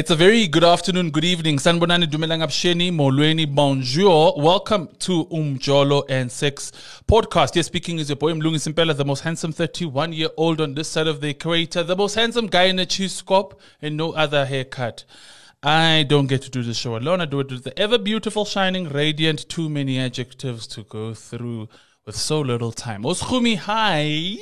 It's a very good afternoon, good evening. Sanbonani Dumelang Absheni, Molweni, bonjour. Welcome to Umjolo and Sex podcast. Here speaking is your boy Mlungi Simpela, the most handsome 31 year old on this side of the equator, the most handsome guy in a cheese scope and no other haircut. I don't get to do the show alone. I do it with the ever beautiful, shining, radiant, too many adjectives to go through with so little time. Oskumi, hi.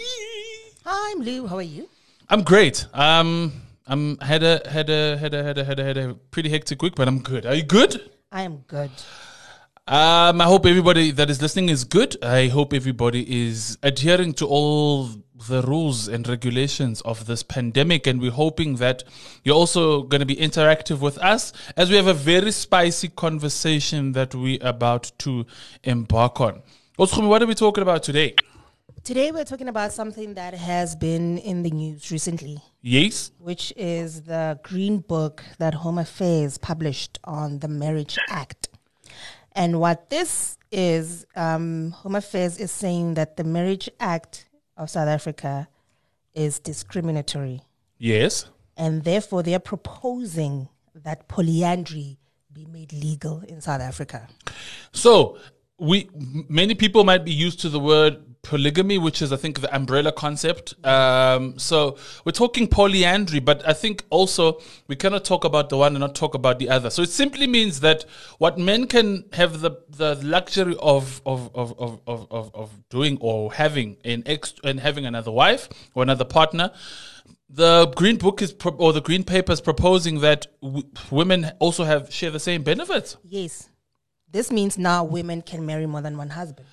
Hi, I'm Lou. How are you? I'm great. Um, I'm had a had a had a had a had a had a pretty hectic week, but I'm good. Are you good? I am good. Um, I hope everybody that is listening is good. I hope everybody is adhering to all the rules and regulations of this pandemic, and we're hoping that you're also going to be interactive with us as we have a very spicy conversation that we're about to embark on. What are we talking about today? Today we're talking about something that has been in the news recently, Yes. which is the green book that Home Affairs published on the Marriage Act. And what this is, um, Home Affairs is saying that the Marriage Act of South Africa is discriminatory. Yes. And therefore, they're proposing that polyandry be made legal in South Africa. So we many people might be used to the word polygamy, which is I think the umbrella concept. Um, so we're talking polyandry, but I think also we cannot talk about the one and not talk about the other. So it simply means that what men can have the the luxury of of of of of, of, doing or having an ex and having another wife or another partner. The green book is pro- or the green paper is proposing that w- women also have share the same benefits. Yes. This means now women can marry more than one husband.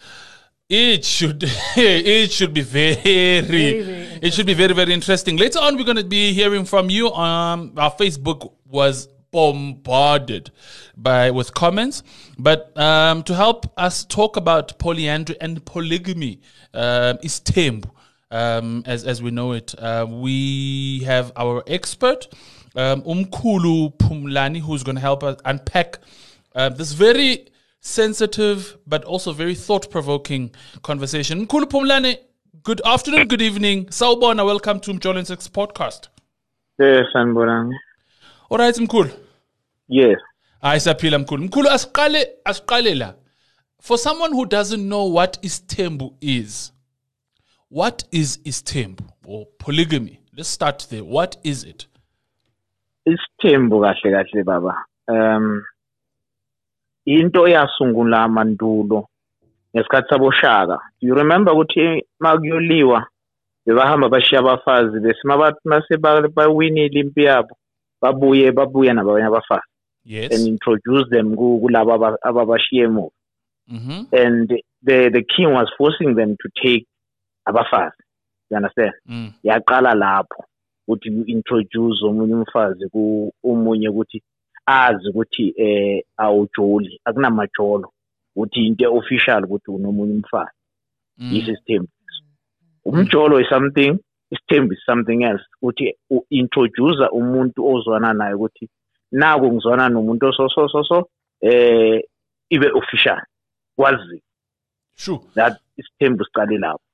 It should it should be very, very it should be very very interesting. Later on, we're going to be hearing from you. Um, our Facebook was bombarded by with comments, but um, to help us talk about polyandry and polygamy um, is Tembu, um, as as we know it. Uh, we have our expert, um, Umkulu Phumulani, who's going to help us unpack uh, this very sensitive but also very thought-provoking conversation. Mkhulu Phumulani, good afternoon, good evening. Sawubona, welcome to and Sex podcast. Yes, sanibonani. All right, Mkhulu. Yes. Hayi siyaphila Mkhulu. Mkhulu asiqale asiqale la. For someone who doesn't know what istembu is, what is istembu or polygamy? Let's start there. What is it? Isithembu kahle kahle baba. Um into eyasungula amandulo ngesikhathi saboshaka. You remember ukuthi makuyoliwa bebahamba bashiya abafazi besima mase bawinile impi yabo babuye babuye nabanye abafazi Yes. and introduce them ku- kulabo aba- ababashiye emuva mm-hmm. and the the king was forcing them to take abafazi you understand mm. yaqala lapho ukuthi introduce omunye umfazi omunye ukuthi azi ukuthi eh awujoli akunamajolo ukuthi into official ukuthi unomunye umfazi. Mm. yisi isithembu. Umjolo is something isithembu is something else ukuthi introduce umuntu ozwana naye ukuthi naku ngizwana nomuntu so so so so eh ibe official. Kwazi Sure. that isithembu siqale lapho.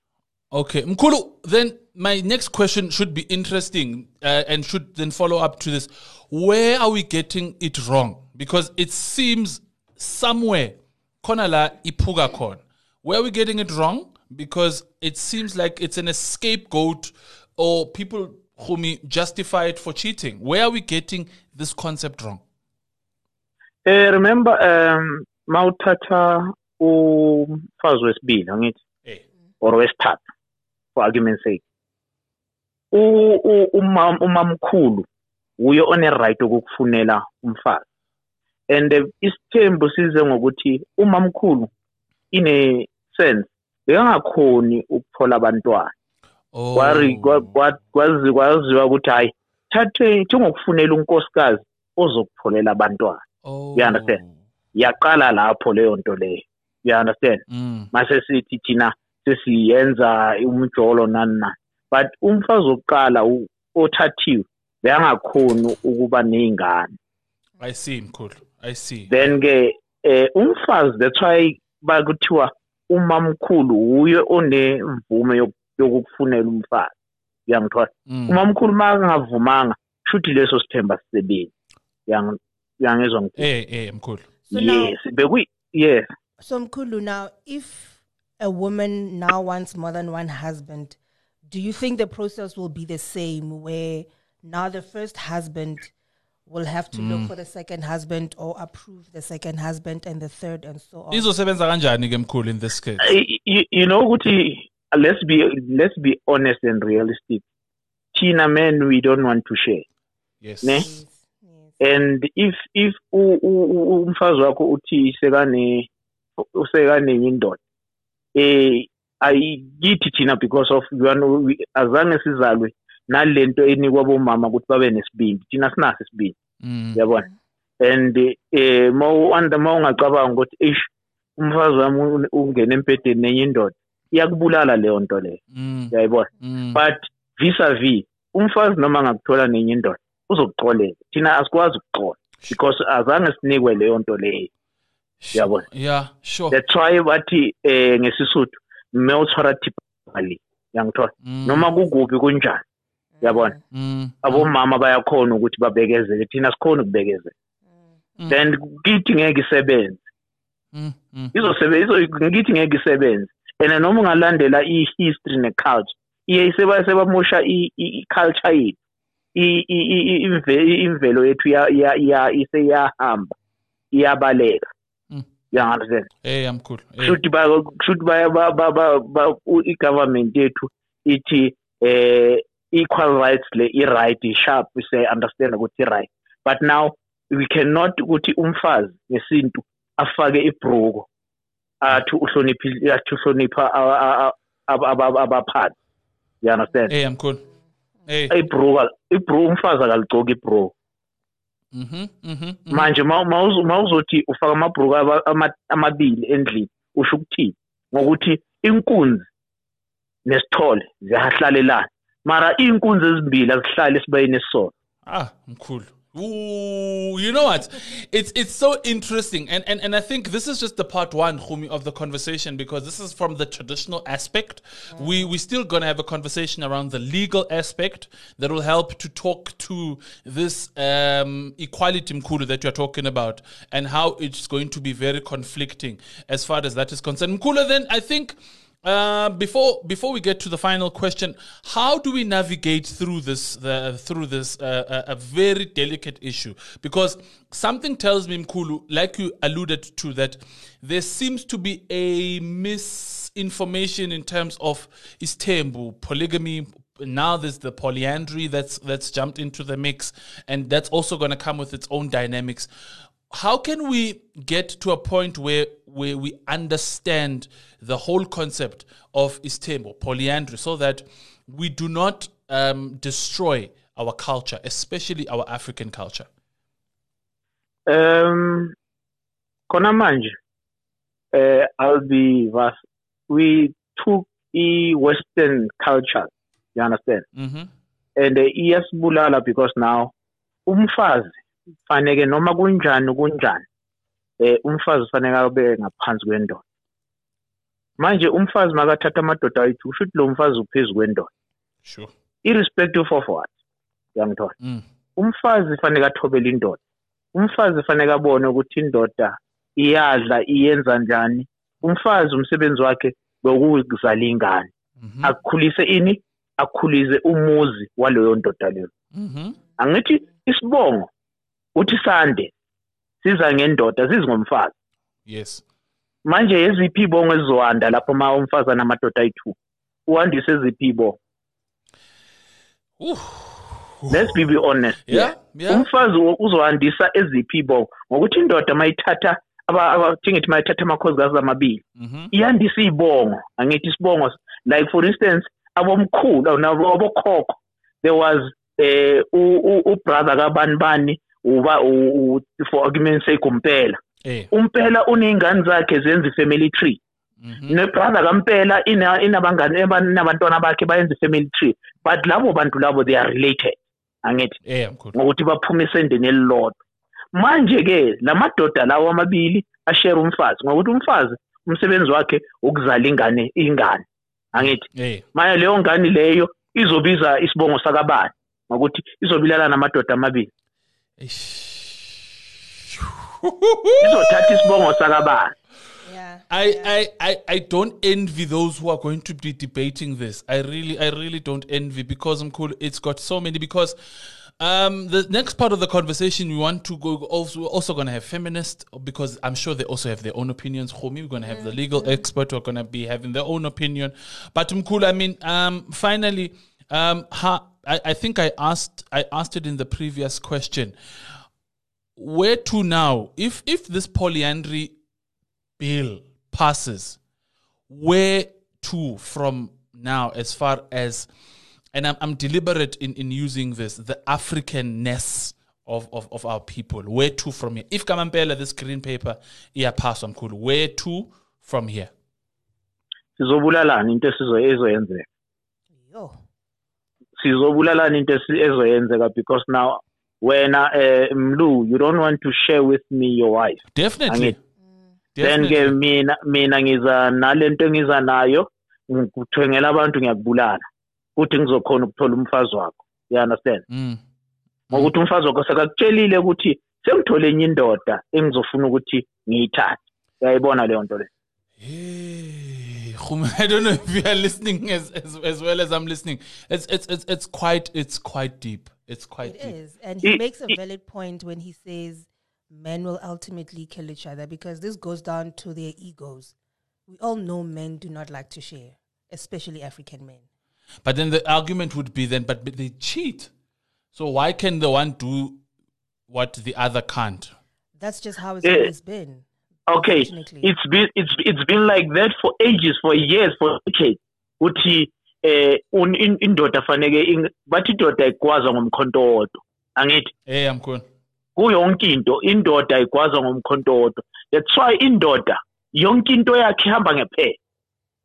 Okay, Mkhulu, then my next question should be interesting uh, and should then follow up to this. Where are we getting it wrong? Because it seems somewhere, Konala Ipuga Kon. Where are we getting it wrong? Because it seems like it's an scapegoat or people who me justify it for cheating. Where are we getting this concept wrong? Eh remember um mawuthatha umfazi wesibili angithi Eh. or wesithathu for argument's sake umamkhulu uye one right ukukufunela umfazi and eh, isithembu size ngokuthi umamkhulu ine sense bekangakhoni ukuthola abantwana Oh. kwaziwa ukuthi hayi thathe njengokufunela unkosikazi ozokutholela abantwana oh. you understand? yaqala lapho leyo nto leyo you understand Mm. mase sithi thina sesiyenza umjolo nani nani but umfazi wokuqala othathiwe beyangakhoni ukuba ney'ngane I see, Mkulu. I see. then ke eh umfazi that's why bakuthiwa umamkhulu uye onemvume yoku- yokukufunela umfazi uyangithola Mm. umamkhulu makangavumanga shuthi leso sithemba sisebenzi yang yangezwa ngithi Eh eh mkhulu. So now- yes bekuyi yes So Mkulu, now if a woman now wants more than one husband, do you think the process will be the same where now the first husband will have to Mm. look for the second husband or approve the second husband and the third and so on? Izosebenza kanjani ke mkhulu in this case? you, you know ukuthi let's be let's be honest and realistic thina men we don't want to share Yes. ne Yes, yes. and if if u- u- u- umfazi wakho uthi sekane usekanenye indoda eh ayikithi thina because of you know, we- azange sizalwe nalento enikwa bomama ukuthi babe nesibindi. Thina sinaso isibindi. Mm. yabona? And eh mawuanda mawungacabanga ukuthi ish umfazi wami un- ungena empedeni nenye indoda iyakubulala leyo nto leyo. Mm. uyayibona Mm. but vis a vis umfazi noma angakuthola nenye indoda uzokuxolela thina asikwazi ukuxola because azange sinikwe leyo nto leyo. Uyabona? Yeah, sure. that's why bathi eh ngesisuthu mme o tshwara thipali yangithola Mm. noma kukuphi kunjani uyabona Mm. abomama bayakhona ukuthi babekezele thina sikhona ukubekezela Mm. then kithi ngeke isebenze Mm. Mm. izosebenza ngithi ngeke isebenze and noma ungalandela i-history ne-culture iye iseba sebamosha i- i- i-culture yethu I- i- i- i- imve- imvelo yethu iseyahamba iyabaleka you understand. Hey i'm cool. Kushuthi kushuthi i-government yethu ithi eh equal rights le i-right i-sharp siyayi-understand ukuthi i-right. But now we cannot ukuthi umfazi ngesintu afake ibruko athi uhlonipha athi uhlonipha abaphathi. You understand? Hey i'm cool. Hey. Ibruko ibruko umfazi akaligcoki ibruko Mhm. Manje ma- mawuzo- mawuzothi ufaka amabhuruku aba- ama- amabili endlini usho ukuthini ngokuthi inkunzi nesithole ziyahlalelana mara iy'nkunzi ezimbili azihlali esibayeni esisodwa Ah, mkhulu. Ooh, you know what? It's it's so interesting, and, and and I think this is just the part one, Khumi, of the conversation because this is from the traditional aspect. We we still gonna have a conversation around the legal aspect that will help to talk to this um, equality Mkhulu that you're talking about and how it's going to be very conflicting as far as that is concerned. Mkhulu, then I think uh, before before we get to the final question, how do we navigate through this the, through this uh, a, a very delicate issue? Because something tells me, Mkhulu, like you alluded to, that there seems to be a misinformation in terms of istembu polygamy. Now there's the polyandry that's that's jumped into the mix, and that's also going to come with its own dynamics how can we get to a point where where we understand the whole concept of istembo polyandry so that we do not um, destroy our culture especially our african culture. Um khona manje eh I'll be vast we took i western culture you understand? Mm-hmm. and uh, iyasibulala because now umfazi faneke noma kunjani kunjani eh umfazi faneke abe ngaphansi kwendoda. Manje umfazi makathatha amadoda ayithi kusho ukuthi lo mfazi uphezulu kwendoda. Sure. Irrespective of what yangithola mm. umfazi faneke athobele indoda. Umfazi faneke abone ukuthi indoda iyadla iyenza njani. Umfazi umsebenzi wakhe bekuzala ingane. Mm-hmm. akukhulise ini? Akukhulise umuzi waleyo ndoda leyo. Mm-hmm. angithi isibongo uthi sande. Siza ngendoda sizingomfazi yes. Manje eziphi ibongo ezizohanda lapho ma umfazana amadoda ayi-two? Uhandise eziphi ibongo Ooh. let's be, be honest. Yeah yeah. Umfazi wo- uzohandisa eziphi ibongo ngokuthi indoda mayithatha thingithi mayithatha amakhosikazi amabili. Mm-hmm. iyandisa iy'bongo. Angithi isibongo like for instance abomkhulu nabo abokhokho. There was eh u- u- ubrother kabani bani uba for argument's sake umpela. Eh. umpela uney'ngane zakhe zenza i-family tree. Mm-hmm. nebrother kampela ina- inabangane inabantwana bakhe bayenza i-family tree but labo bantu labo they are related. Angithi? Eh, ngokuthi baphume esendeni elilodwa. Manje-ke la madoda lawo amabili ashere umfazi ngokuthi umfazi umsebenzi wakhe ukuzala ingane ingane. Angithi? Eh. manje leyo ngane leyo izobiza isibongo sakabani? Ngokuthi izobilala namadoda amabili. Eish. izothatha isibongo sakabani Yeah. I, I, I, I don't envy those who are going to be debating this. I really, I really don't envy because I'm cool. It's got so many because um, the next part of the conversation we want to go also we're also gonna have feminists because I'm sure they also have their own opinions. Homi, we're gonna have the legal expert who are gonna be having their own opinion. But Mkhulu, I mean, um, finally, um, ha, I, I think I asked I asked it in the previous question. Where to now? If if this polyandry bill passes, where to from now as far as and I'm, I'm deliberate in, in using this, the Africanness of, of, of our people. Where to from here? If Kamampela, this green paper, yeah, pass on cool. Where to from here? sizobulalana into esizo ezoyenzeka Yo. Sizobulalana into ezoyenzeka because now wena eh mlu you don't want to share with me your wife. Definitely. then ke mina mina ngiza nalento engiza nayo ngikuthengela abantu ngiyakubulala ukuthi ngizokhona ukuthola umfazi wakho. You understand? Mm. ngokuthi umfazi wakho sekakutshelile ukuthi sengithole enye indoda engizofuna ukuthi ngiyithathe. Uyayibona leyo nto leyo I don't know if you are listening as, as, as well as I'm listening. It's, it's, it's, it's quite, it's quite deep. It's quite It deep. is. And he makes a valid point when he says men will ultimately kill each other because this goes down to their egos. We all know men do not like to share, especially African men. But then the argument would be then, but, but they cheat. So why can the one do what the other can't? That's just how it's always been. Okay it's been it's it's been like that for ages for years for decades. Uthi eh indoda faneke bathi indoda igwaza ngomkhonto wodwa angithi Hey, I'm cool. kuyonke into indoda igwaza ngomkhonto wodwa that's why indoda yonke into yakhe ihamba ngephela.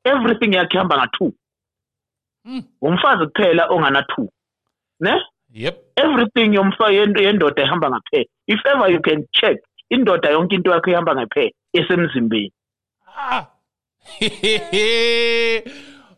Everything yakhe ihamba nga-two Mm. umfazi kuphela ongana two ne? Yep. everything yomfa yendoda ihamba ngaphela if ever you can check indoda yonke into yakhe ihamba ngephela esemzimbeni Ah.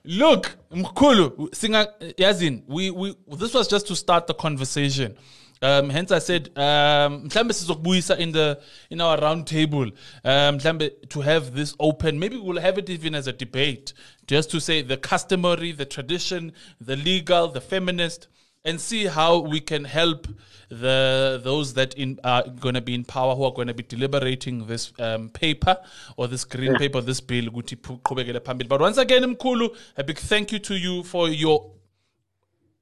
Look, Mkhulu, singa yazin, we we this was just to start the conversation. Um, hence I said um mhlambe sizokubuyisa in the in our round table um to have this open maybe we'll have it even as a debate just to say the customary the tradition the legal the feminist and see how we can help the those that in are going to be in power who are going to be deliberating this um, paper or this green paper this bill ukuthi phu- qhubekele phambili. But once again mkhulu a big thank you to you for your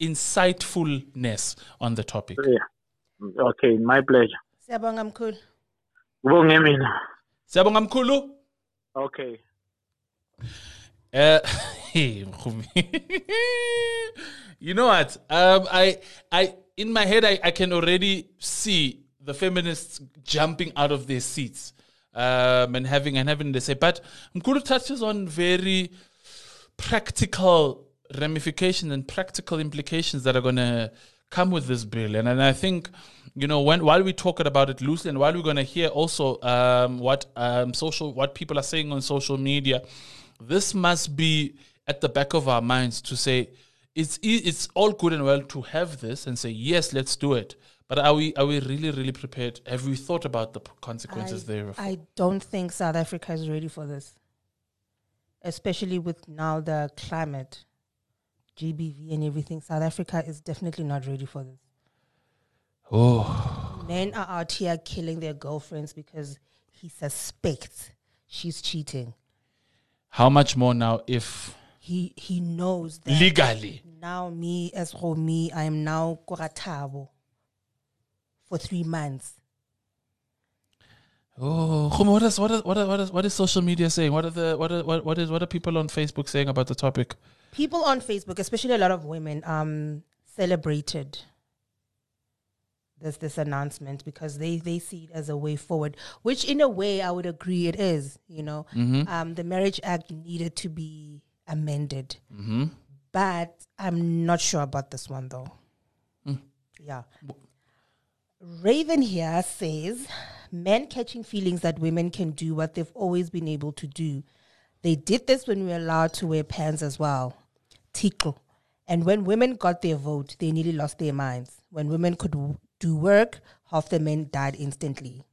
insightfulness on the topic. Yeah. Okay my pleasure. Siyabonga mkhulu. kubonge mina. Siyabonga mkhulu. Okay. Uh, hey, Mkhumi. you know what? Um, I, I, in my head, I, I can already see the feminists jumping out of their seats um, and having and having to say. But Mkhulu touches on very practical ramifications and practical implications that are going to come with this bill. And, and I think, you know, when while we're talking about it loosely and while we're going to hear also um, what um, social, what people are saying on social media, this must be at the back of our minds to say it's e- it's all good and well to have this and say yes, let's do it. But are we are we really really prepared? Have we thought about the consequences I, thereof? I don't think South Africa is ready for this, especially with now the climate, GBV, and everything. South Africa is definitely not ready for this. oh, Men are out here killing their girlfriends because he suspects she's cheating. how much more now if He he knows that legally? now me as Romy, I am now Koratabo for three months. Oh, what is what is what is, what is what is social media saying? What are the what are, what what is what are people on Facebook saying about the topic? People on Facebook, especially a lot of women, um, celebrated this this announcement because they they see it as a way forward. Which, in a way, I would agree it is. You know, um, the Marriage Act needed to be amended, but I'm not sure about this one though. Yeah. Raven here says men catching feelings that women can do what they've always been able to do. They did this when we were allowed to wear pants as well. Tickle. And when women got their vote, they nearly lost their minds. When women could w- do work, half the men died instantly.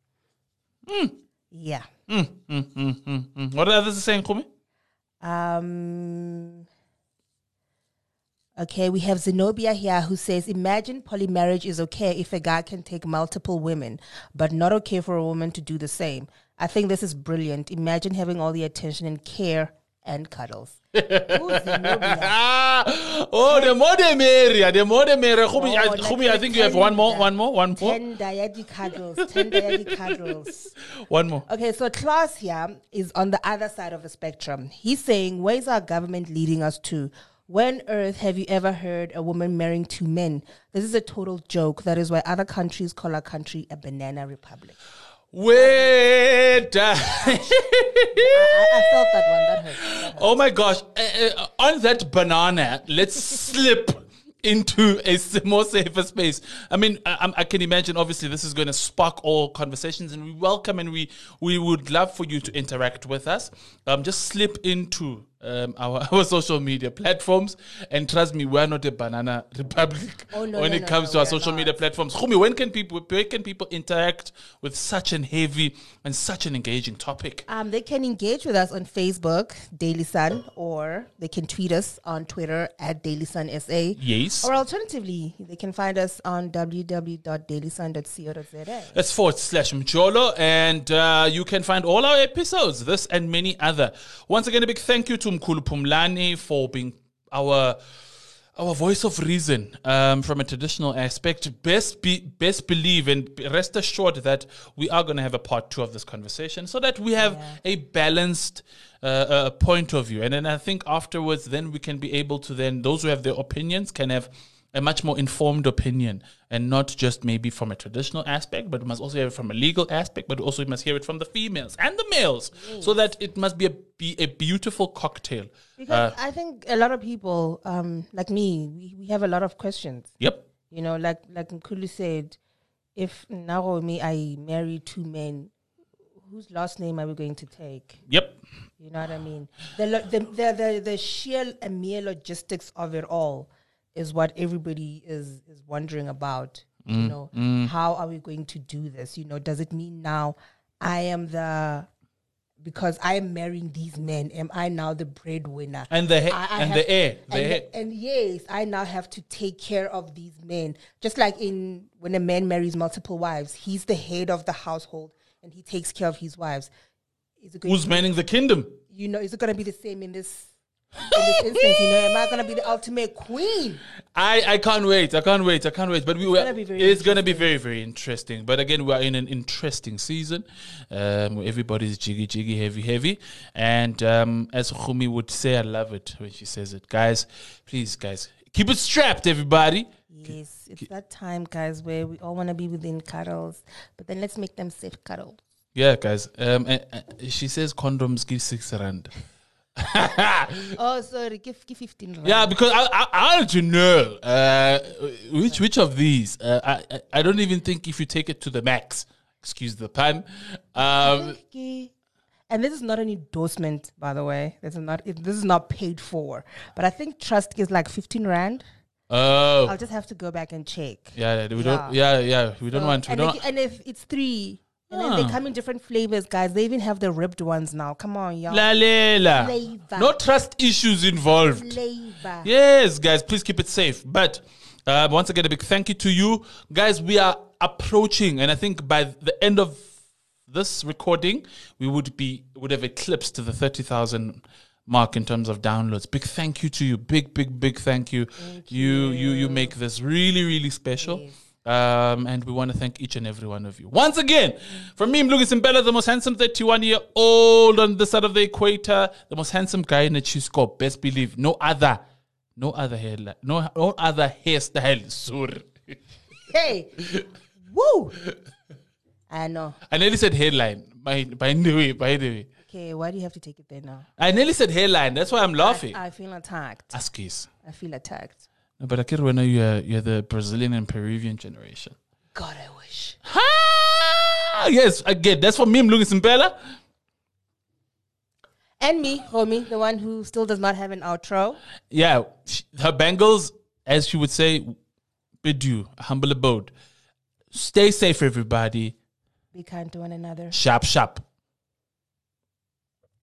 Yeah. Mm, mm, mm, mm, mm. What are others saying, Kumi? Um, okay, we have Zenobia here who says, Imagine polymarriage is okay if a guy can take multiple women, but not okay for a woman to do the same. I think this is brilliant. Imagine having all the attention and care and cuddles. Oh, the more the merrier, oh, the more the merrier. Khumi, I, Oh, Khumi, I think you have one more, one more, one more, cuddles. Tender yadi cuddles. one more. Okay, so Klaus here is on the other side of the spectrum. He's saying, Where's our government leading us to? When earth have you ever heard a woman marrying two men? This is a total joke. That is why other countries call our country a banana republic. Wait. I, I felt that one. That hurt. That oh my gosh. Uh, uh, on that banana, let's slip into a more safer space. I mean, I, I can imagine. Obviously, this is going to spark all conversations, and we welcome and we we would love for you to interact with us. Um, just slip into um, our our social media platforms, and trust me, we're not a banana republic Oh, no, when no, it no, comes to our social not. media platforms. Khumi, when can people where can people interact with such an heavy and such an engaging topic? Um, they can engage with us on Facebook, Daily Sun, or they can tweet us on Twitter at Daily Sun SA. Yes. Or alternatively, they can find us on www.dailysun.co.za. That's forward slash Mjolo, and uh, you can find all our episodes, this and many other. Once again, a big thank you to Phumulani for being our our voice of reason um, from a traditional aspect. Best be best believe and rest assured that we are going to have a part two of this conversation, so that we have Yeah. a balanced uh, uh, point of view, and then I think afterwards, then we can be able to then those who have their opinions can have a much more informed opinion and not just maybe from a traditional aspect, but we must also hear it from a legal aspect, but also we must hear it from the females and the males so that it must be a, be a beautiful cocktail. Because I think a lot of people, um, like me, we, we have a lot of questions. Yep. You know, like like Nkulu said, if now Naomi I marry two men, whose last name are we going to take? Yep. You know what I mean? The lo- the the the, the sheer and mere logistics of it all is what everybody is is wondering about. You mm, know, mm. how are we going to do this? You know, does it mean now I am the because I am marrying these men, am I now the breadwinner? And the he- I- I and have- the heir, the and, heir. and yes, I now have to take care of these men. Just like in when a man marries multiple wives, he's the head of the household and he takes care of his wives. Is it Who's manning the kingdom? you know, is it going to be the same in this in this instance? You know, am I going to be the ultimate queen? I, I can't wait. I can't wait. I can't wait. But we were, gonna be very it's going to be very, very interesting. But again, we are in an interesting season um, everybody's jiggy, jiggy, heavy, heavy. And um, as Khumi would say, I love it when she says it. Guys, please, guys, keep it strapped, everybody. Yes, it's that time, guys, where we all want to be within cuddles, but then let's make them safe cuddles. Yeah, guys. Um, uh, uh, she says condoms give six rand. Oh, sorry, give give fifteen. Rand. Yeah, because I, I, I wanted to know uh, which which of these. Uh, I, I don't even think if you take it to the max, excuse the pun. Um, And this is not an endorsement, by the way. This is not. It, this is not paid for. But I think Trust gives like fifteen rand. oh, I'll just have to go back and check. yeah, we Yeah. don't. Yeah, yeah, we don't So- want. We and, don't. they- and if it's three, and then they come in different flavors, guys. They even have the ribbed ones now. Come on, y'all. Lalela. Flavor. No trust issues involved. Flavor. Yes, guys, please keep it safe. But uh, once again, a big thank you to you, guys. We are approaching, and I think by the end of this recording, we would be would have eclipsed the thirty thousand mark in terms of downloads. Big thank you to you. Big, big, big thank you. you, you, you make this really, really special. Um, and we want to thank each and every one of you. Once again, from me, Mlugis Mbella, the most handsome 31 year old on the side of the equator, the most handsome guy in the Chisco, best believe. No other, no other hair, no, no other hairstyle. Sorry. Hey, woo! I know. I nearly said hairline. By, by the way, by the way. Okay, why do you have to take it there now? I nearly said hairline. That's why I'm laughing. I feel attacked. Ask is. I feel attacked. No, but I can't remember you're, uh, you're the Brazilian and Peruvian generation. God, I wish. Ha! Yes, again, that's for me, Mlungis Mbella. And me, homie, the one who still does not have an outro. Yeah, sh- her bangles, as she would say, bid you, a humble abode. Stay safe, everybody. Be kind to one another. Sharp, sharp.